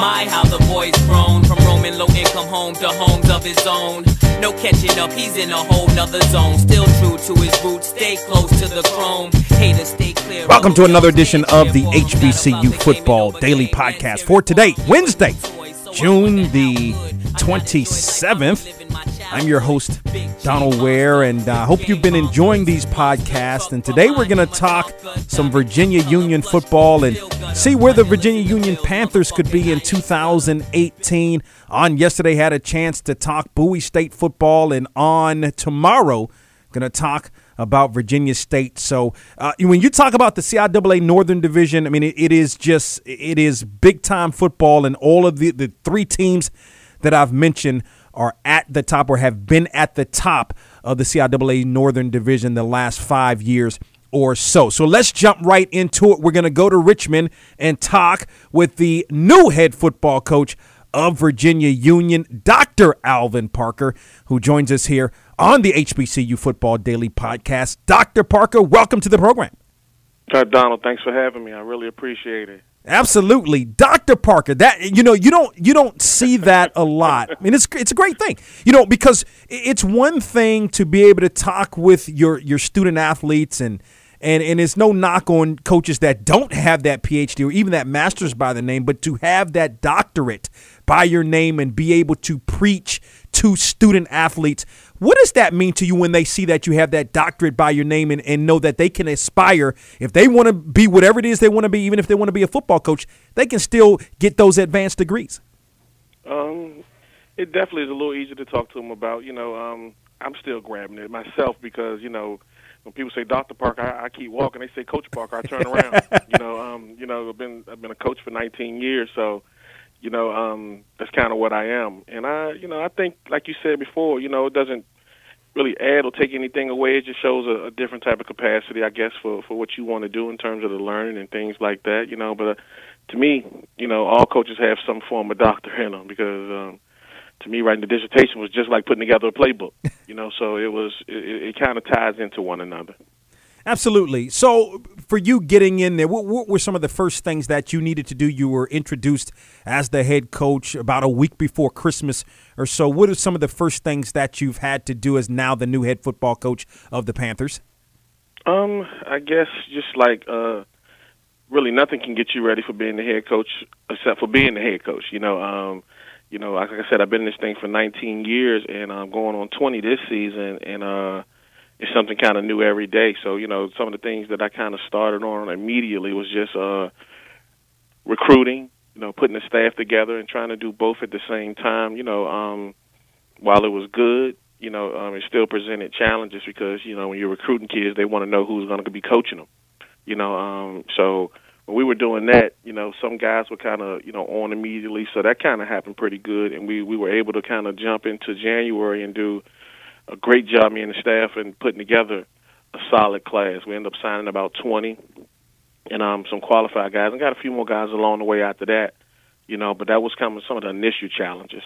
My, how the boy's grown from roaming low income home to homes of his own. No catching up, he's in a whole nother zone. Still true to his roots, stay close to the chrome. Haters stay clear. Welcome to another edition of the HBCU Football Daily Podcast for today, Wednesday, June the 27th. I'm your host, Donald Ware, and I uh, hope you've been enjoying these podcasts. And today we're going to talk some Virginia Union football and see where the Virginia Union Panthers could be in 2018. On yesterday, had a chance to talk Bowie State football, and on tomorrow, going to talk about Virginia State. So uh, when you talk about the CIAA Northern Division, I mean it, it is just it is big time football, and all of the the three teams that I've mentioned are at the top or have been at the top of the CIAA Northern Division the last five years or so. So let's jump right into it. We're going to go to Richmond and talk with the new head football coach of Virginia Union, Dr. Alvin Parker, who joins us here on the HBCU Football Daily Podcast. Dr. Parker, welcome to the program. Hi, Donald. Thanks for having me. I really appreciate it. Absolutely, Dr. Parker. That you know, you don't you don't see that a lot. I mean, it's it's a great thing, you know, because it's one thing to be able to talk with your your student athletes and and and it's no knock on coaches that don't have that PhD or even that master's by the name, but to have that doctorate by your name and be able to preach to student athletes what does that mean to you when they see that you have that doctorate by your name and, and know that they can aspire, if they want to be whatever it is they want to be, even if they want to be a football coach, they can still get those advanced degrees? Um, it definitely is a little easier to talk to them about. You know, um, I'm still grabbing it myself because, you know, when people say Dr. Parker, I, I keep walking. They say Coach Parker, I turn around. you know, um, you know, I've been I've been a coach for 19 years, so you know, um, that's kind of what I am. And I, you know, I think, like you said before, you know, it doesn't really add or take anything away. It just shows a, a different type of capacity, I guess, for for what you want to do in terms of the learning and things like that. You know, but uh, to me, you know, all coaches have some form of doctor in them because. um to me, writing the dissertation was just like putting together a playbook, you know. So it was, it, it kind of ties into one another. Absolutely. So, for you getting in there, what, what, were some of the first things that you needed to do? You were introduced as the head coach about a week before Christmas or so. What are some of the first things that you've had to do as now the new head football coach of the Panthers? Um, I guess just like uh, really nothing can get you ready for being the head coach except for being the head coach. You know, um, you know, like I said, I've been in this thing for 19 years, and I'm going on 20 this season, and uh it's something kind of new every day. So you know, some of the things that I kind of started on immediately was just uh, recruiting. You know, putting the staff together and trying to do both at the same time. You know, um, while it was good, you know, um, it still presented challenges because you know when you're recruiting kids, they want to know who's going to be coaching them. You know, um, so when we were doing that, you know, some guys were kind of you know on immediately, so that kind of happened pretty good, and we we were able to kind of jump into January and do a great job, me and the staff, in putting together a solid class. We ended up signing about 20 and um, some qualified guys, and got a few more guys along the way after that. You know, but that was kind of some of the initial challenges.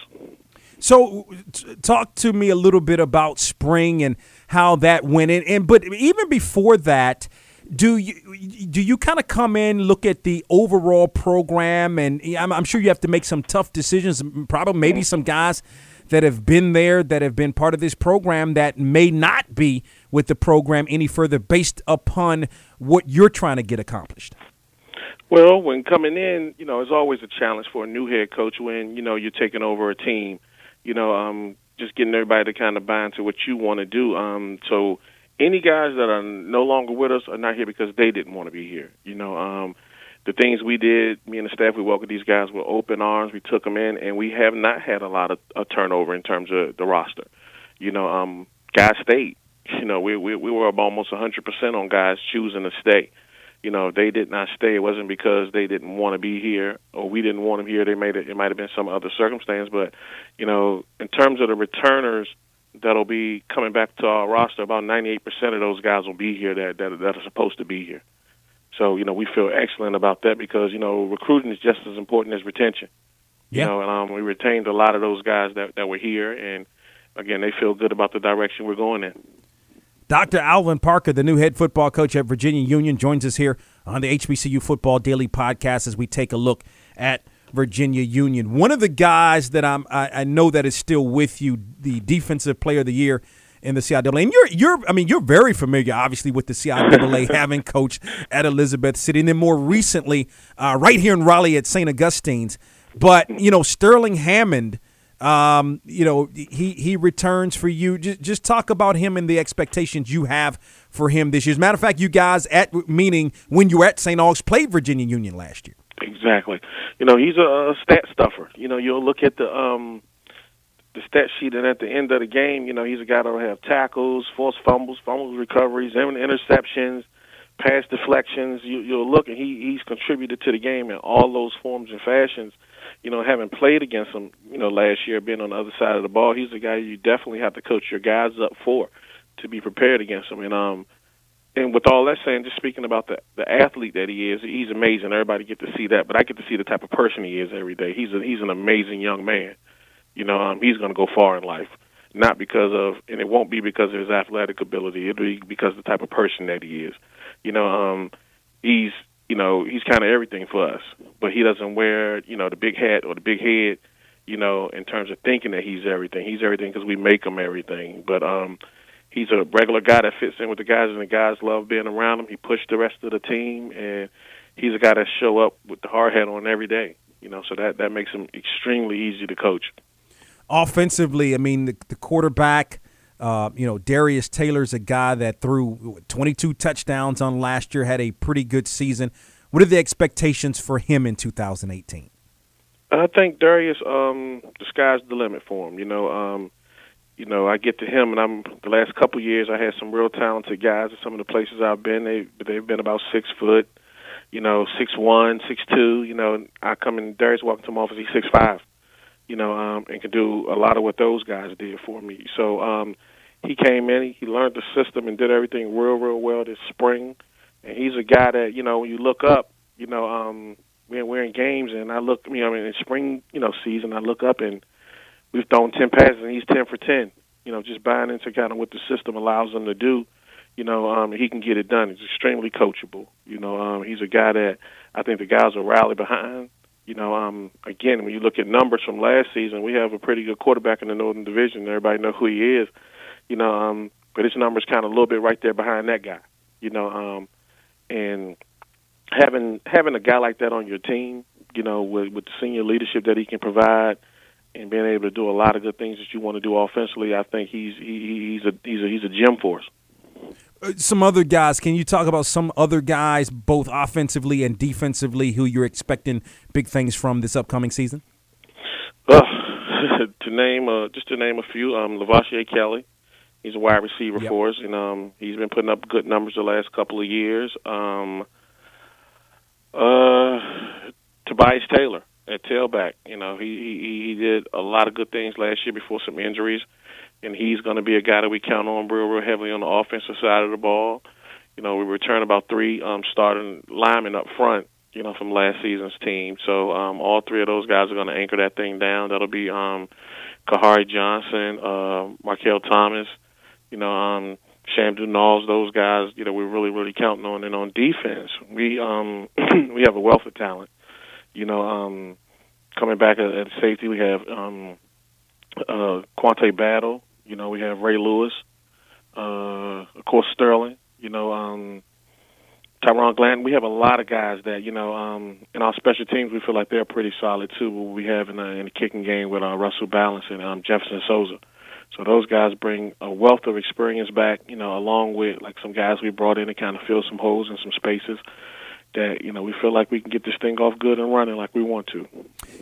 So, t- talk to me a little bit about spring and how that went in. And but even before that, do you do you kind of come in look at the overall program and I'm, I'm, sure you have to make some tough decisions probably maybe some guys that have been there, that have been part of this program, that may not be with the program any further based upon what you're trying to get accomplished? Well, when coming in, you know, it's always a challenge for a new head coach when, you know, you're taking over a team. You know, um, just getting everybody to kind of buy into what you want to do. Um, so any guys that are no longer with us are not here because they didn't want to be here. You know, um, the things we did, me and the staff, we welcomed these guys with open arms. We took them in, and we have not had a lot of a turnover in terms of the roster. You know, um, guys stayed. You know, we we, we were up almost 100% on guys choosing to stay. You know, they did not stay. It wasn't because they didn't want to be here or we didn't want them here. They made it. It might have been some other circumstance, but you know, in terms of the returners that'll be coming back to our roster, about 98% of those guys will be here that that, that are supposed to be here. So, you know, we feel excellent about that because, you know, recruiting is just as important as retention. Yeah. You know, and um, we retained a lot of those guys that, that were here, and again, they feel good about the direction we're going in. Dr. Alvin Parker, the new head football coach at Virginia Union, joins us here on the HBCU Football Daily Podcast as we take a look at Virginia Union. One of the guys that I'm, I, I know that is still with you, the defensive player of the year in the CIAA. And you're, you're, I mean, you're very familiar, obviously, with the CIAA, having coached at Elizabeth City, and then more recently, uh, right here in Raleigh at St. Augustine's. But you know, Sterling Hammond. Um, you know, he he returns for you. Just, just talk about him and the expectations you have for him this year. As a matter of fact, you guys at meaning when you were at St. Aug's played Virginia Union last year. Exactly. You know, he's a, a stat stuffer. You know, you'll look at the um the stat sheet, and at the end of the game, you know, he's a guy that'll have tackles, forced fumbles, fumbles recoveries, interceptions, pass deflections. You, you'll look, and he he's contributed to the game in all those forms and fashions. You know, having played against him, you know, last year, being on the other side of the ball, he's a guy you definitely have to coach your guys up for to be prepared against him. And um, and with all that saying, just speaking about the the athlete that he is, he's amazing. Everybody get to see that, but I get to see the type of person he is every day. He's a, he's an amazing young man. You know, um, he's going to go far in life, not because of, and it won't be because of his athletic ability. It'll be because of the type of person that he is. You know, um, he's you know he's kind of everything for us, but he doesn't wear you know the big hat or the big head. You know, in terms of thinking that he's everything, he's everything because we make him everything. But um, he's a regular guy that fits in with the guys, and the guys love being around him. He pushed the rest of the team, and he's a guy that show up with the hard hat on every day. You know, so that that makes him extremely easy to coach. Offensively, I mean, the, the quarterback, uh, you know, Darius Taylor's a guy that threw 22 touchdowns on last year, had a pretty good season. What are the expectations for him in 2018? I think Darius, um, the sky's the limit for him. You know, um, you know, I get to him, and I'm the last couple years I had some real talented guys at some of the places I've been. They they've been about six foot, you know, six one, six two. You know, I come in, Darius walking to my office, he's six five, you know, um, and can do a lot of what those guys did for me. So um, he came in, he learned the system and did everything real, real well this spring. And he's a guy that you know, when you look up, you know, um, we're we're in games, and I look, you know, in spring, you know, season, I look up and we've thrown ten passes and he's ten for ten. You know, just buying into kind of what the system allows him to do. You know, um, he can get it done. He's extremely coachable. You know, um, he's a guy that I think the guys will rally behind. You know, um, again, when you look at numbers from last season, we have a pretty good quarterback in the Northern Division. Everybody know who he is. You know, um, but his numbers kind of a little bit right there behind that guy. You know, um, and having having a guy like that on your team, you know, with, with the senior leadership that he can provide, and being able to do a lot of good things that you want to do offensively, I think he's he, he's a he's a he's a gem for us. Uh, some other guys. Can you talk about some other guys, both offensively and defensively, who you're expecting big things from this upcoming season? Uh, to name uh, just to name a few, um, Kelly. He's a wide receiver yep. for us, and um, he's been putting up good numbers the last couple of years. Um, uh, Tobias Taylor at tailback. You know, he, he he did a lot of good things last year before some injuries, and he's going to be a guy that we count on real, real heavily on the offensive side of the ball. You know, we return about three um, starting linemen up front. You know, from last season's team. So um, all three of those guys are going to anchor that thing down. That'll be um, Kahari Johnson, uh, Markel Thomas. You know, um, Shamdu Knowles, those guys, you know, we're really, really counting on. And on defense, we um we have a wealth of talent. You know, um, coming back at, at safety, we have um, uh, Quante Battle. You know, we have Ray Lewis. Uh, of course, Sterling. You know, um, Tyron Glanton. We have a lot of guys that you know um, in our special teams. We feel like they're pretty solid too. We have in the, in the kicking game with uh, Russell Balance and um, Jefferson Souza. So those guys bring a wealth of experience back. You know, along with like some guys we brought in to kind of fill some holes and some spaces that you know we feel like we can get this thing off good and running like we want to.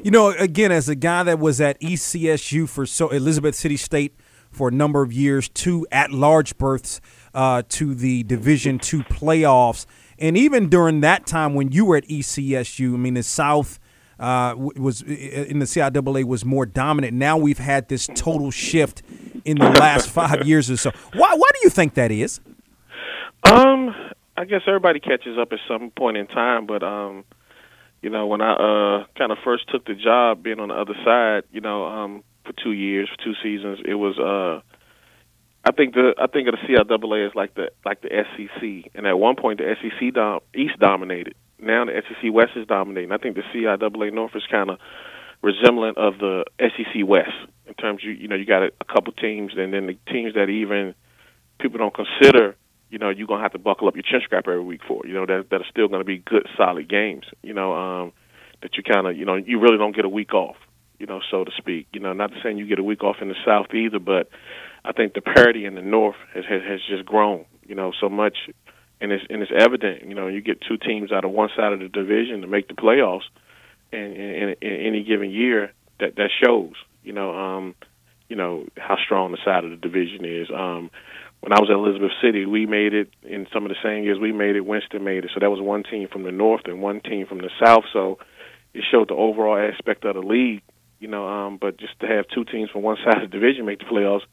You know, again, as a guy that was at ECSU for so Elizabeth City State for a number of years, two at-large berths uh, to the Division two playoffs, and even during that time when you were at ECSU, I mean, the South. Uh, was in the CIAA was more dominant. Now we've had this total shift in the last five years or so. Why? Why do you think that is? Um, I guess everybody catches up at some point in time, but um, you know, when I uh kind of first took the job, being on the other side, you know, um, for two years, for two seasons, it was uh, I think the I think of the CIAA is like the like the SEC, and at one point the SEC dom, East dominated. Now the SEC West is dominating. I think the CIAA North is kind of resemblant of the SEC West in terms you you know you got a, a couple teams, and then the teams that even people don't consider. You know, you're gonna have to buckle up your chin strap every week for. You know that that are still gonna be good, solid games. You know, um, that you kind of you know you really don't get a week off. You know, so to speak. You know, not saying you get a week off in the South either, but I think the parity in the North has has, has just grown. You know, so much, and it's and it's evident. You know, you get two teams out of one side of the division to make the playoffs, and in, any given year, that that shows. You know, um, you know how strong the side of the division is. Um, when I was at Elizabeth City, we made it in some of the same years we made it. Winston made it, so that was one team from the north and one team from the south. So it showed the overall aspect of the league. You know, um, but just to have two teams from one side of the division make the playoffs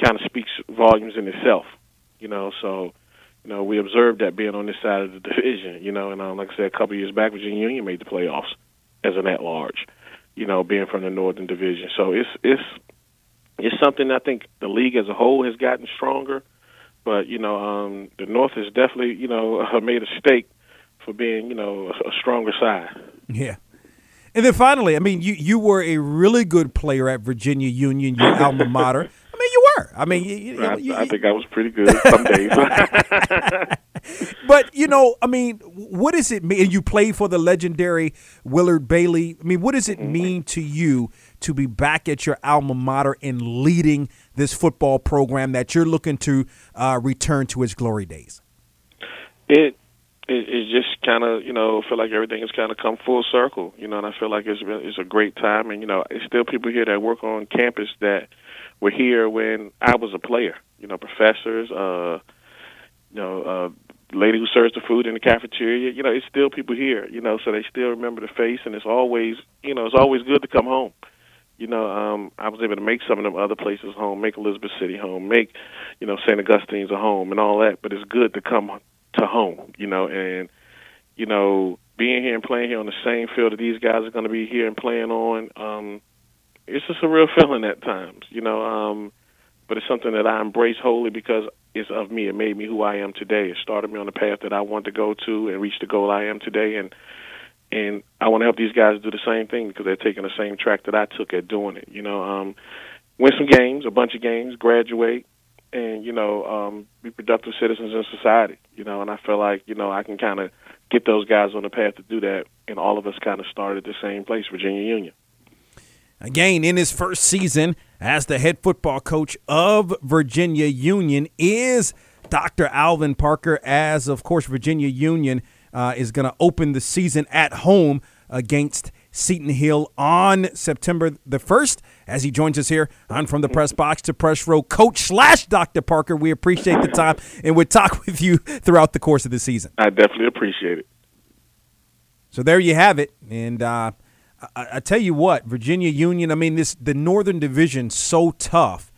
kind of speaks volumes in itself. You know, so you know we observed that being on this side of the division. You know, and um, like I said, a couple of years back, Virginia Union made the playoffs as an at large. You know, being from the Northern Division, so it's it's it's something I think the league as a whole has gotten stronger. But you know, um, the North has definitely you know made a stake for being you know a, a stronger side. Yeah. And then finally, I mean, you, you were a really good player at Virginia Union, your alma mater. I mean, you, you, I, you, I, think I was pretty good some days. but you know, I mean, what does it mean? You play for the legendary Willard Bailey. I mean, what does it mm-hmm. mean to you to be back at your alma mater and leading this football program that you're looking to uh, return to its glory days? It it, just kind of you know feel like everything has kind of come full circle, you know, and I feel like it's it's a great time, and you know, it's still people here that work on campus that were here when I was a player. You know, professors, uh, you know, uh, lady who serves the food in the cafeteria. You know, it's still people here. You know, so they still remember the face, and it's always, you know, it's always good to come home. You know, um, I was able to make some of them other places home, make Elizabeth City home, make, you know, St. Augustine's a home, and all that. But it's good to come to home. You know, and you know, being here and playing here on the same field that these guys are going to be here and playing on. Um, it's just a real feeling at times, you know. Um, but it's something that I embrace wholly because it's of me. It made me who I am today. It started me on the path that I want to go to and reach the goal I am today. And and I want to help these guys do the same thing because they're taking the same track that I took at doing it. You know, um, win some games, a bunch of games, graduate, and you know, um, be productive citizens in society. You know, and I feel like you know I can kind of get those guys on the path to do that. And all of us kind of started the same place, Virginia Union. Again, in his first season as the head football coach of Virginia Union is Dr. Alvin Parker, as of course, Virginia Union uh, is going to open the season at home against Seton Hill on September the 1st. As he joins us here on From the Press Box to Press Row, Coach slash Dr. Parker, we appreciate the time and we'll talk with you throughout the course of the season. I definitely appreciate it. So there you have it. And, uh, I, I tell you what, Virginia Union. I mean, this the Northern Division so tough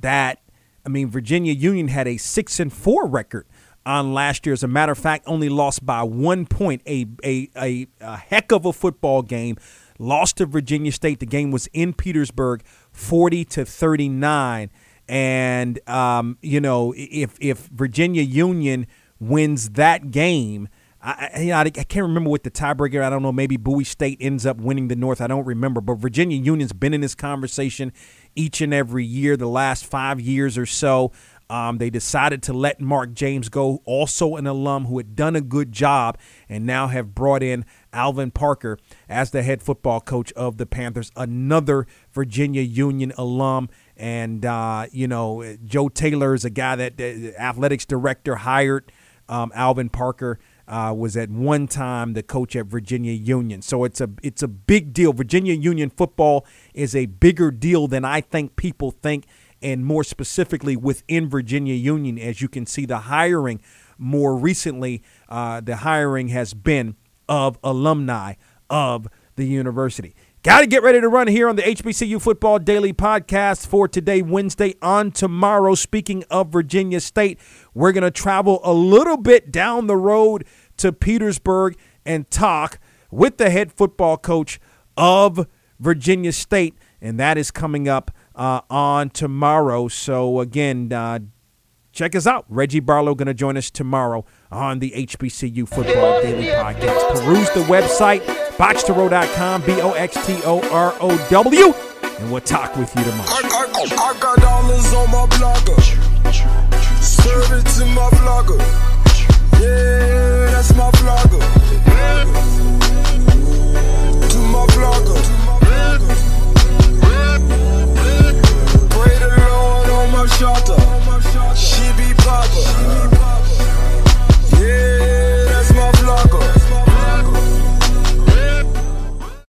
that I mean Virginia Union had a six and four record on last year. As a matter of fact, only lost by one point. A a a, a heck of a football game. Lost to Virginia State. The game was in Petersburg, forty to thirty nine. And um, you know, if if Virginia Union wins that game I, you know, I, can't remember what the tiebreaker. I don't know. Maybe Bowie State ends up winning the North. I don't remember. But Virginia Union's been in this conversation each and every year, the last five years or so. Um, they decided to let Mark James go, also an alum who had done a good job, and now have brought in Alvin Parker as the head football coach of the Panthers, another Virginia Union alum. And, uh, you know, Joe Taylor is a guy that the athletics director hired um, Alvin Parker uh, was at one time the coach at Virginia Union. So it's a it's a big deal. Virginia Union football is a bigger deal than I think people think, and more specifically within Virginia Union, as you can see, the hiring more recently, uh, the hiring has been of alumni of the university. Got to get ready to run here on the HBCU Football Daily Podcast for today, Wednesday. On tomorrow, speaking of Virginia State, we're going to travel a little bit down the road to Petersburg and talk with the head football coach of Virginia State. And that is coming up uh, on tomorrow. So, again, uh, check us out. Reggie Barlow going to join us tomorrow on the HBCU Football Daily Podcast. Peruse the website, boxtorow.com, B O X T O R O W. And we'll talk with you tomorrow. I, I, I got dollars on my blogger. Serve it to my blogger. Yeah, that's my blogger. To my blogger. Pray the Lord on my shoulder. She be proper.